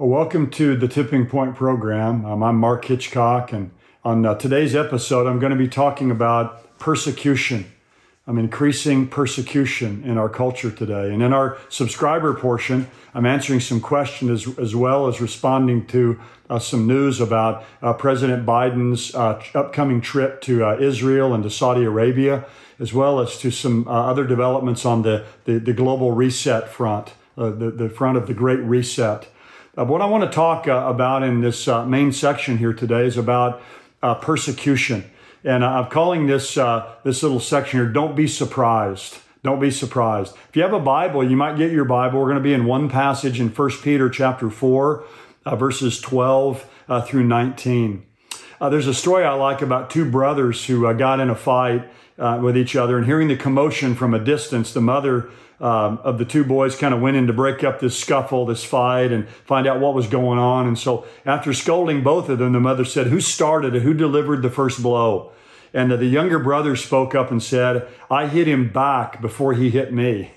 Well, welcome to the Tipping Point program. Um, I'm Mark Hitchcock, and on uh, today's episode, I'm going to be talking about persecution. I'm increasing persecution in our culture today. And in our subscriber portion, I'm answering some questions as, as well as responding to uh, some news about uh, President Biden's uh, upcoming trip to uh, Israel and to Saudi Arabia, as well as to some uh, other developments on the, the, the global reset front, the, the front of the Great Reset. Uh, what I want to talk uh, about in this uh, main section here today is about uh, persecution. And I'm calling this, uh, this little section here, Don't Be Surprised. Don't be surprised. If you have a Bible, you might get your Bible. We're going to be in one passage in 1 Peter chapter 4, uh, verses 12 through 19. there's a story I like about two brothers who got in a fight with each other, and hearing the commotion from a distance, the mother um, of the two boys kind of went in to break up this scuffle, this fight, and find out what was going on. And so, after scolding both of them, the mother said, Who started it? Who delivered the first blow? And the younger brother spoke up and said, I hit him back before he hit me.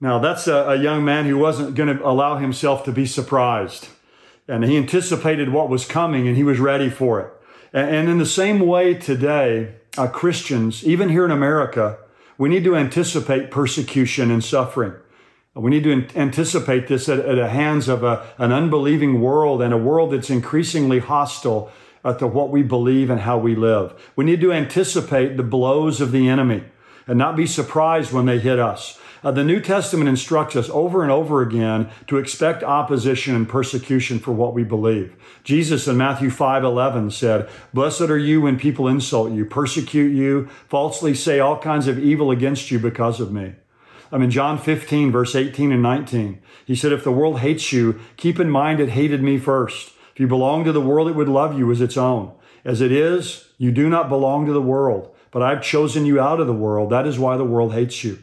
Now, that's a, a young man who wasn't going to allow himself to be surprised. And he anticipated what was coming and he was ready for it. And, and in the same way today, uh, Christians, even here in America, we need to anticipate persecution and suffering. We need to anticipate this at, at the hands of a, an unbelieving world and a world that's increasingly hostile to what we believe and how we live. We need to anticipate the blows of the enemy and not be surprised when they hit us. Uh, the New Testament instructs us over and over again to expect opposition and persecution for what we believe. Jesus in Matthew 5 11 said, Blessed are you when people insult you, persecute you, falsely say all kinds of evil against you because of me. I mean, John 15, verse 18 and 19. He said, If the world hates you, keep in mind it hated me first. If you belong to the world, it would love you as its own. As it is, you do not belong to the world, but I've chosen you out of the world. That is why the world hates you.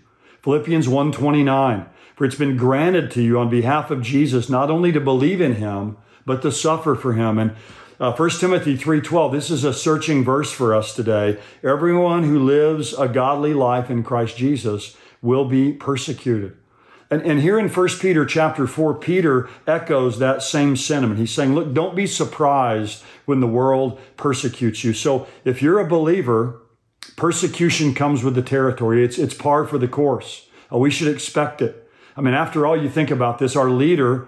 Philippians 1:29 For it's been granted to you on behalf of Jesus not only to believe in him but to suffer for him. And uh, 1 Timothy 3:12 this is a searching verse for us today. Everyone who lives a godly life in Christ Jesus will be persecuted. And, and here in 1 Peter chapter 4 Peter echoes that same sentiment. He's saying look don't be surprised when the world persecutes you. So if you're a believer Persecution comes with the territory. It's, it's par for the course. Uh, we should expect it. I mean, after all, you think about this, our leader,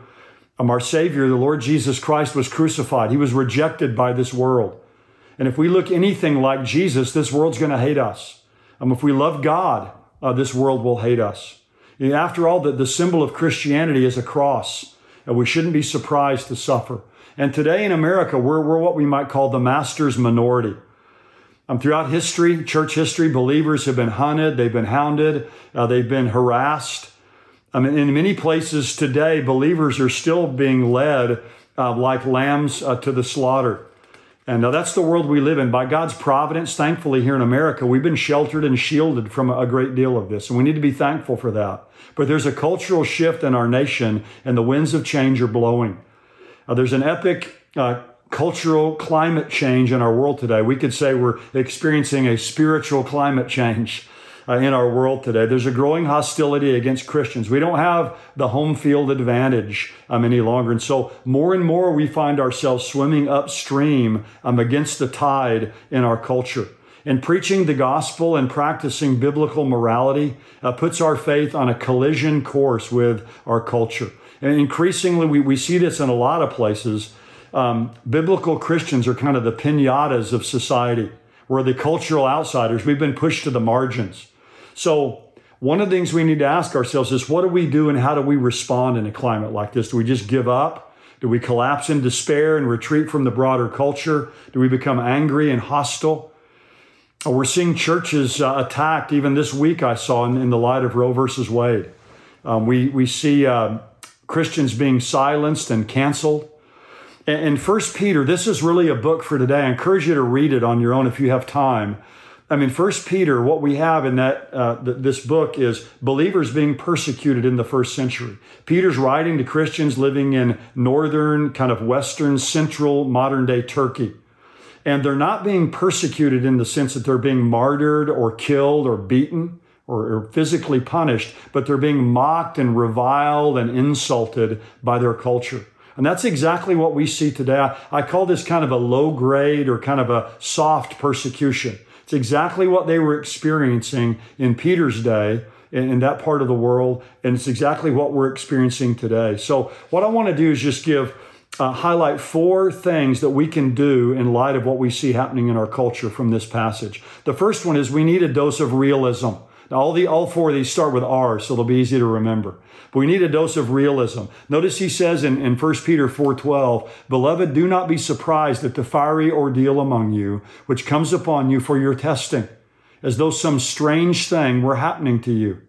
um, our Savior, the Lord Jesus Christ, was crucified. He was rejected by this world. And if we look anything like Jesus, this world's going to hate us. Um, if we love God, uh, this world will hate us. After all, the, the symbol of Christianity is a cross. And we shouldn't be surprised to suffer. And today in America, we're, we're what we might call the master's minority. Um, throughout history, church history, believers have been hunted, they've been hounded, uh, they've been harassed. I mean, in many places today, believers are still being led uh, like lambs uh, to the slaughter. And uh, that's the world we live in. By God's providence, thankfully, here in America, we've been sheltered and shielded from a great deal of this. And we need to be thankful for that. But there's a cultural shift in our nation, and the winds of change are blowing. Uh, there's an epic uh, cultural climate change in our world today. We could say we're experiencing a spiritual climate change uh, in our world today. There's a growing hostility against Christians. We don't have the home field advantage um, any longer. And so more and more we find ourselves swimming upstream um, against the tide in our culture. And preaching the gospel and practicing biblical morality uh, puts our faith on a collision course with our culture. And increasingly, we, we see this in a lot of places um, biblical Christians are kind of the pinatas of society. We're the cultural outsiders. We've been pushed to the margins. So, one of the things we need to ask ourselves is what do we do and how do we respond in a climate like this? Do we just give up? Do we collapse in despair and retreat from the broader culture? Do we become angry and hostile? We're seeing churches uh, attacked. Even this week, I saw in, in the light of Roe versus Wade. Um, we, we see uh, Christians being silenced and canceled. In First Peter, this is really a book for today. I encourage you to read it on your own if you have time. I mean, First Peter, what we have in that uh, th- this book is believers being persecuted in the first century. Peter's writing to Christians living in northern, kind of western, central, modern day Turkey, and they're not being persecuted in the sense that they're being martyred or killed or beaten or, or physically punished, but they're being mocked and reviled and insulted by their culture. And that's exactly what we see today. I, I call this kind of a low grade or kind of a soft persecution. It's exactly what they were experiencing in Peter's day in, in that part of the world. And it's exactly what we're experiencing today. So, what I want to do is just give uh, highlight four things that we can do in light of what we see happening in our culture from this passage. The first one is we need a dose of realism. Now, all the all four of these start with R, so they'll be easy to remember. But we need a dose of realism. Notice he says in, in 1 Peter 4:12, Beloved, do not be surprised at the fiery ordeal among you, which comes upon you for your testing, as though some strange thing were happening to you.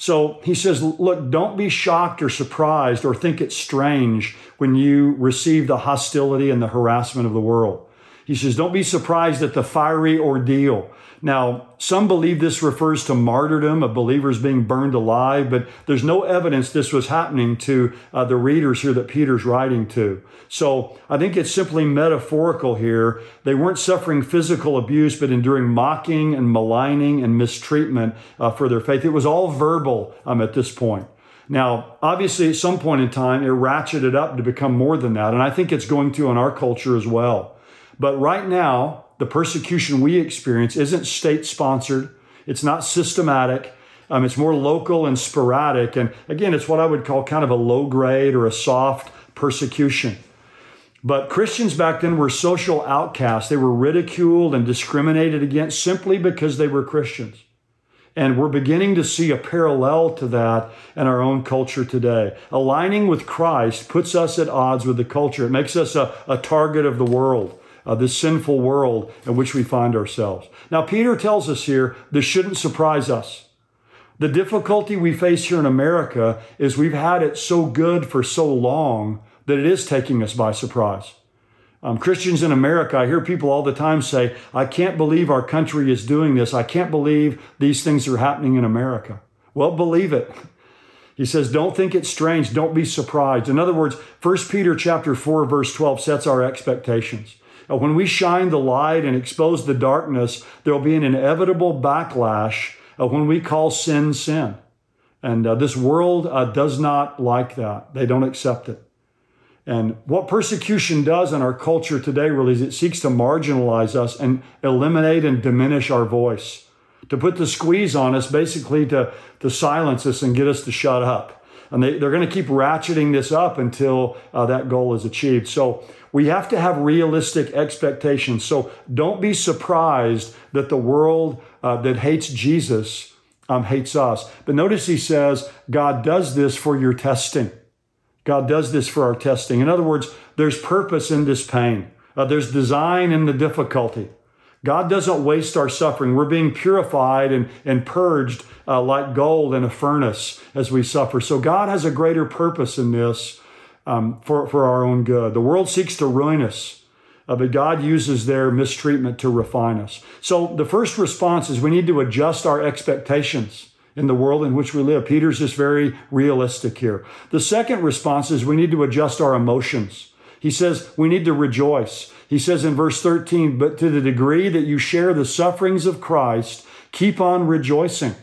So he says, look, don't be shocked or surprised or think it's strange when you receive the hostility and the harassment of the world. He says, don't be surprised at the fiery ordeal. Now, some believe this refers to martyrdom of believers being burned alive, but there's no evidence this was happening to uh, the readers here that Peter's writing to. So I think it's simply metaphorical here. They weren't suffering physical abuse, but enduring mocking and maligning and mistreatment uh, for their faith. It was all verbal um, at this point. Now, obviously, at some point in time, it ratcheted up to become more than that. And I think it's going to in our culture as well. But right now, the persecution we experience isn't state sponsored, it's not systematic. Um, it's more local and sporadic. And again, it's what I would call kind of a low grade or a soft persecution. But Christians back then were social outcasts. They were ridiculed and discriminated against simply because they were Christians. And we're beginning to see a parallel to that in our own culture today. Aligning with Christ puts us at odds with the culture. It makes us a, a target of the world uh, this sinful world in which we find ourselves. Now, Peter tells us here this shouldn't surprise us. The difficulty we face here in America is we've had it so good for so long that it is taking us by surprise. Um, Christians in America, I hear people all the time say, I can't believe our country is doing this. I can't believe these things are happening in America. Well, believe it. He says, don't think it's strange. Don't be surprised. In other words, 1 Peter chapter 4, verse 12 sets our expectations. Uh, when we shine the light and expose the darkness, there will be an inevitable backlash uh, when we call sin sin. And uh, this world uh, does not like that. They don't accept it. And what persecution does in our culture today really is it seeks to marginalize us and eliminate and diminish our voice, to put the squeeze on us, basically to, to silence us and get us to shut up. And they, they're going to keep ratcheting this up until uh, that goal is achieved. So we have to have realistic expectations. So don't be surprised that the world uh, that hates Jesus um, hates us. But notice he says, God does this for your testing. God does this for our testing. In other words, there's purpose in this pain, uh, there's design in the difficulty. God doesn't waste our suffering. We're being purified and, and purged uh, like gold in a furnace as we suffer. So God has a greater purpose in this um, for, for our own good. The world seeks to ruin us, uh, but God uses their mistreatment to refine us. So the first response is we need to adjust our expectations in the world in which we live. Peter's just very realistic here. The second response is we need to adjust our emotions. He says we need to rejoice. He says in verse 13, but to the degree that you share the sufferings of Christ, keep on rejoicing.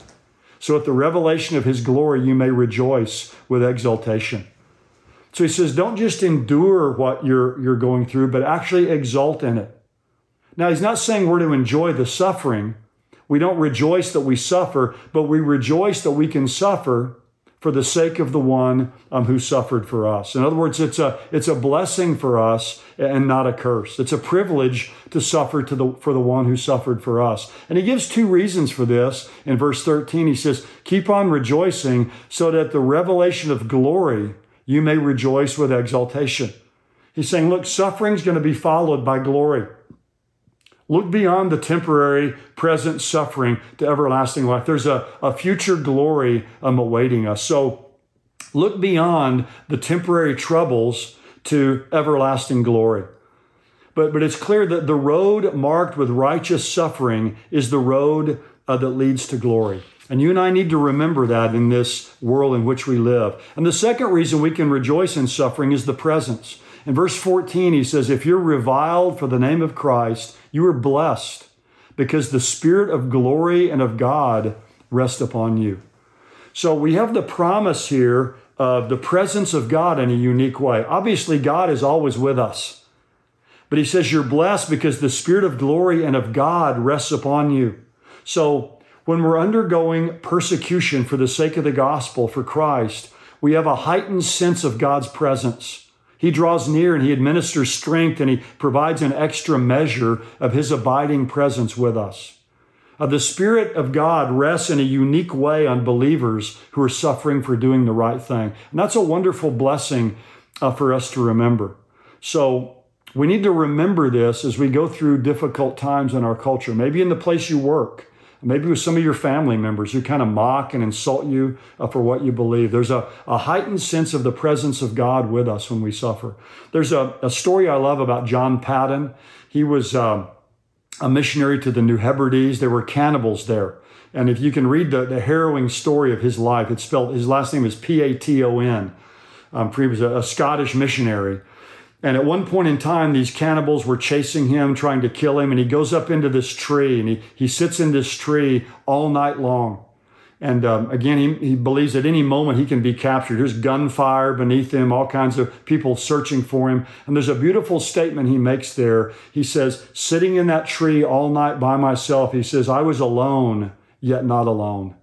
So at the revelation of his glory, you may rejoice with exultation. So he says, don't just endure what you're, you're going through, but actually exult in it. Now, he's not saying we're to enjoy the suffering. We don't rejoice that we suffer, but we rejoice that we can suffer for the sake of the one um, who suffered for us. In other words, it's a, it's a blessing for us and not a curse. It's a privilege to suffer to the, for the one who suffered for us. And he gives two reasons for this. In verse 13, he says, Keep on rejoicing so that the revelation of glory you may rejoice with exultation. He's saying, look, suffering's going to be followed by glory. Look beyond the temporary present suffering to everlasting life. There's a, a future glory um, awaiting us. So look beyond the temporary troubles to everlasting glory. But, but it's clear that the road marked with righteous suffering is the road uh, that leads to glory. And you and I need to remember that in this world in which we live. And the second reason we can rejoice in suffering is the presence. In verse 14, he says, If you're reviled for the name of Christ, you are blessed because the Spirit of glory and of God rest upon you. So we have the promise here of the presence of God in a unique way. Obviously, God is always with us. But he says you're blessed because the Spirit of glory and of God rests upon you. So when we're undergoing persecution for the sake of the gospel for Christ, we have a heightened sense of God's presence. He draws near and he administers strength and he provides an extra measure of his abiding presence with us. Uh, the Spirit of God rests in a unique way on believers who are suffering for doing the right thing. And that's a wonderful blessing uh, for us to remember. So we need to remember this as we go through difficult times in our culture, maybe in the place you work, maybe with some of your family members who kind of mock and insult you uh, for what you believe. There's a, a heightened sense of the presence of God with us when we suffer. There's a, a story I love about John Paton. He was um, a missionary to the New Hebrides. There were cannibals there. And if you can read the, the harrowing story of his life, it's spelled, his last name is P A T O N. Um, he was a, a Scottish missionary. And at one point in time, these cannibals were chasing him, trying to kill him. And he goes up into this tree and he, he sits in this tree all night long. And um, again, he, he believes at any moment he can be captured. There's gunfire beneath him, all kinds of people searching for him. And there's a beautiful statement he makes there. He says, Sitting in that tree all night by myself, he says, I was alone, yet not alone.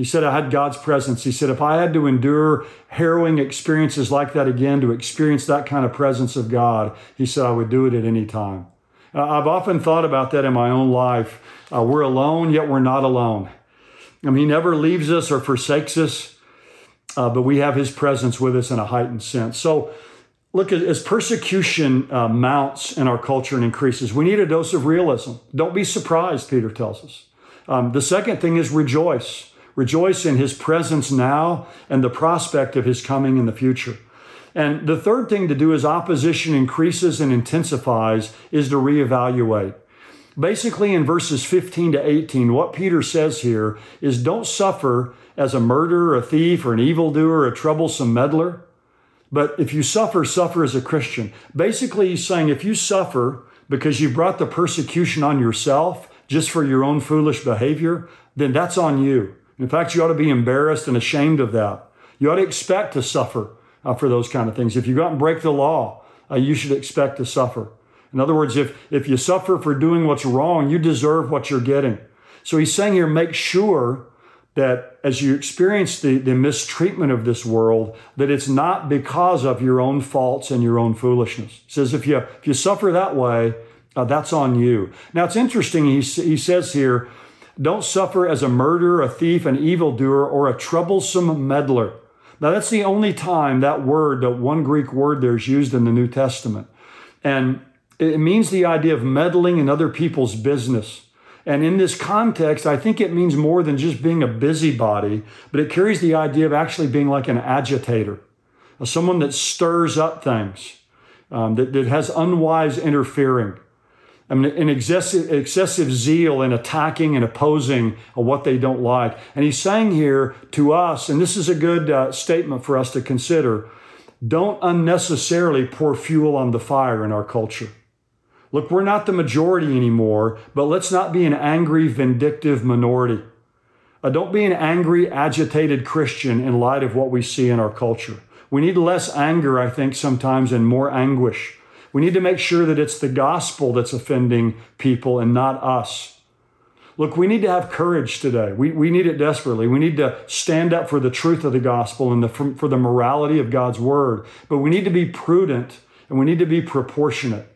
He said, I had God's presence. He said, if I had to endure harrowing experiences like that again, to experience that kind of presence of God, he said, I would do it at any time. Uh, I've often thought about that in my own life. Uh, we're alone, yet we're not alone. I mean, he never leaves us or forsakes us, uh, but we have his presence with us in a heightened sense. So, look, as persecution uh, mounts in our culture and increases, we need a dose of realism. Don't be surprised, Peter tells us. Um, the second thing is rejoice. Rejoice in his presence now and the prospect of his coming in the future. And the third thing to do as opposition increases and intensifies is to reevaluate. Basically, in verses 15 to 18, what Peter says here is don't suffer as a murderer, a thief, or an evildoer, a troublesome meddler. But if you suffer, suffer as a Christian. Basically, he's saying if you suffer because you brought the persecution on yourself just for your own foolish behavior, then that's on you. In fact, you ought to be embarrassed and ashamed of that. You ought to expect to suffer uh, for those kind of things. If you go out and break the law, uh, you should expect to suffer. In other words, if, if you suffer for doing what's wrong, you deserve what you're getting. So he's saying here, make sure that as you experience the, the mistreatment of this world, that it's not because of your own faults and your own foolishness. He says if you, if you suffer that way, uh, that's on you. Now it's interesting, he, he says here, don't suffer as a murderer, a thief, an evildoer, or a troublesome meddler. Now, that's the only time that word, that one Greek word there is used in the New Testament. And it means the idea of meddling in other people's business. And in this context, I think it means more than just being a busybody, but it carries the idea of actually being like an agitator, someone that stirs up things, um, that, that has unwise interfering. I mean, an excessive, excessive zeal in attacking and opposing what they don't like. And he's saying here to us, and this is a good uh, statement for us to consider don't unnecessarily pour fuel on the fire in our culture. Look, we're not the majority anymore, but let's not be an angry, vindictive minority. Uh, don't be an angry, agitated Christian in light of what we see in our culture. We need less anger, I think, sometimes, and more anguish. We need to make sure that it's the gospel that's offending people and not us. Look, we need to have courage today. We, we need it desperately. We need to stand up for the truth of the gospel and the, for, for the morality of God's word. But we need to be prudent and we need to be proportionate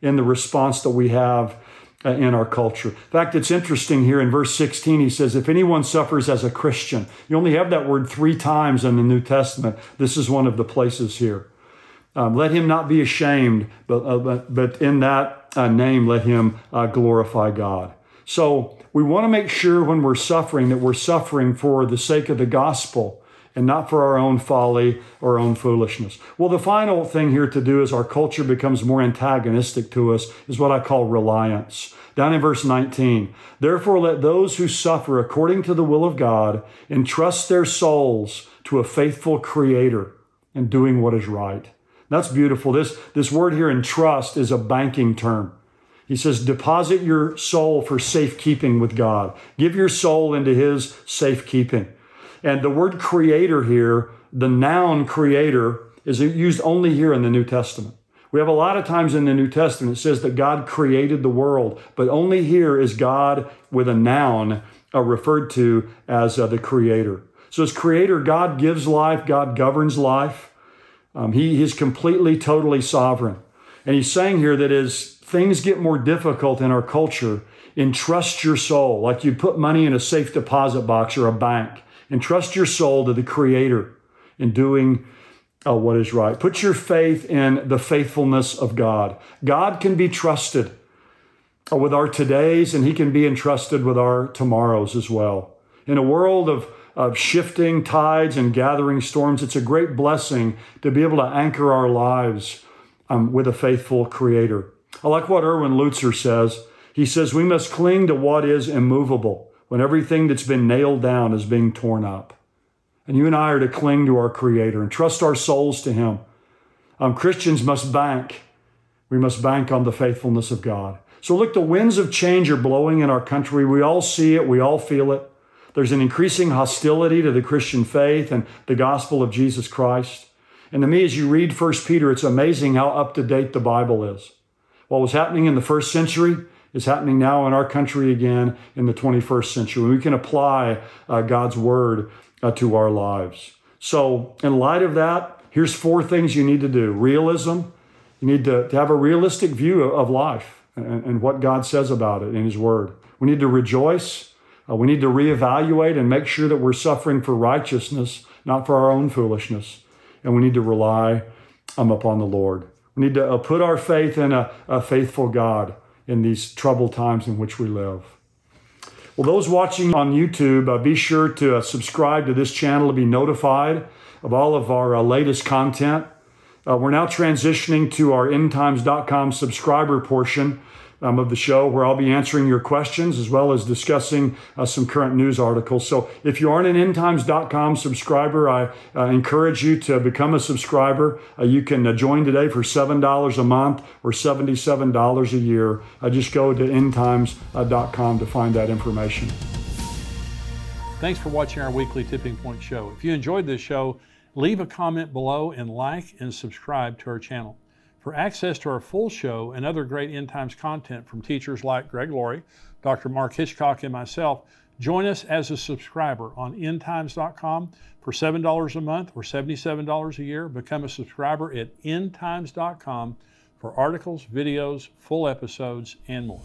in the response that we have uh, in our culture. In fact, it's interesting here in verse 16, he says, If anyone suffers as a Christian, you only have that word three times in the New Testament. This is one of the places here. Um, let him not be ashamed, but, uh, but, but in that uh, name, let him uh, glorify God. So we want to make sure when we're suffering that we're suffering for the sake of the gospel and not for our own folly or own foolishness. Well, the final thing here to do is our culture becomes more antagonistic to us is what I call reliance. Down in verse 19, therefore let those who suffer according to the will of God entrust their souls to a faithful creator and doing what is right. That's beautiful. This, this word here in trust is a banking term. He says, deposit your soul for safekeeping with God. Give your soul into his safekeeping. And the word creator here the noun creator is used only here in the New Testament. We have a lot of times in the New Testament it says that God created the world, but only here is God with a noun uh, referred to as uh, the creator. So, as creator, God gives life, God governs life. Um, he is completely, totally sovereign. And he's saying here that as things get more difficult in our culture, entrust your soul, like you put money in a safe deposit box or a bank. Entrust your soul to the Creator in doing uh, what is right. Put your faith in the faithfulness of God. God can be trusted uh, with our todays, and He can be entrusted with our tomorrows as well. In a world of, of shifting tides and gathering storms, it's a great blessing to be able to anchor our lives um, with a faithful Creator. I like what Erwin Lutzer says. He says, We must cling to what is immovable when everything that's been nailed down is being torn up. And you and I are to cling to our Creator and trust our souls to Him. Um, Christians must bank. We must bank on the faithfulness of God. So, look, the winds of change are blowing in our country. We all see it, we all feel it. There's an increasing hostility to the Christian faith and the gospel of Jesus Christ. And to me, as you read 1 Peter, it's amazing how up to date the Bible is. What was happening in the first century is happening now in our country again in the 21st century. We can apply uh, God's word uh, to our lives. So, in light of that, here's four things you need to do realism. You need to, to have a realistic view of life and, and, what God says about it in His Word. We need to rejoice. Uh, we need to reevaluate and make sure that we're suffering for righteousness, not for our own foolishness. And we need to rely um, upon the Lord. We need to uh, put our faith in a, a faithful God in these troubled times in which we live. Well, those watching on YouTube, uh, be sure to uh, subscribe to this channel to be notified of all of our uh, latest content. Uh, we're now transitioning to our endtimes.com subscriber portion um, of the show where I'll be answering your questions as well as discussing uh, some current news articles. So if you aren't an endtimes.com subscriber, I uh, encourage you to become a subscriber. Uh, you can uh, join today for $7 a month or $77 a year. Uh, just go to endtimes.com to find that information. Thanks for watching our weekly Tipping Point show. If you enjoyed this show, leave a comment below and like and subscribe to our channel. For access to our full show and other great End Times content from teachers like Greg Laurie, Dr. Mark Hitchcock, and myself, join us as a subscriber on endtimes.com for $7 a month or $77 a year. Become a subscriber at endtimes.com for articles, videos, full episodes, and more.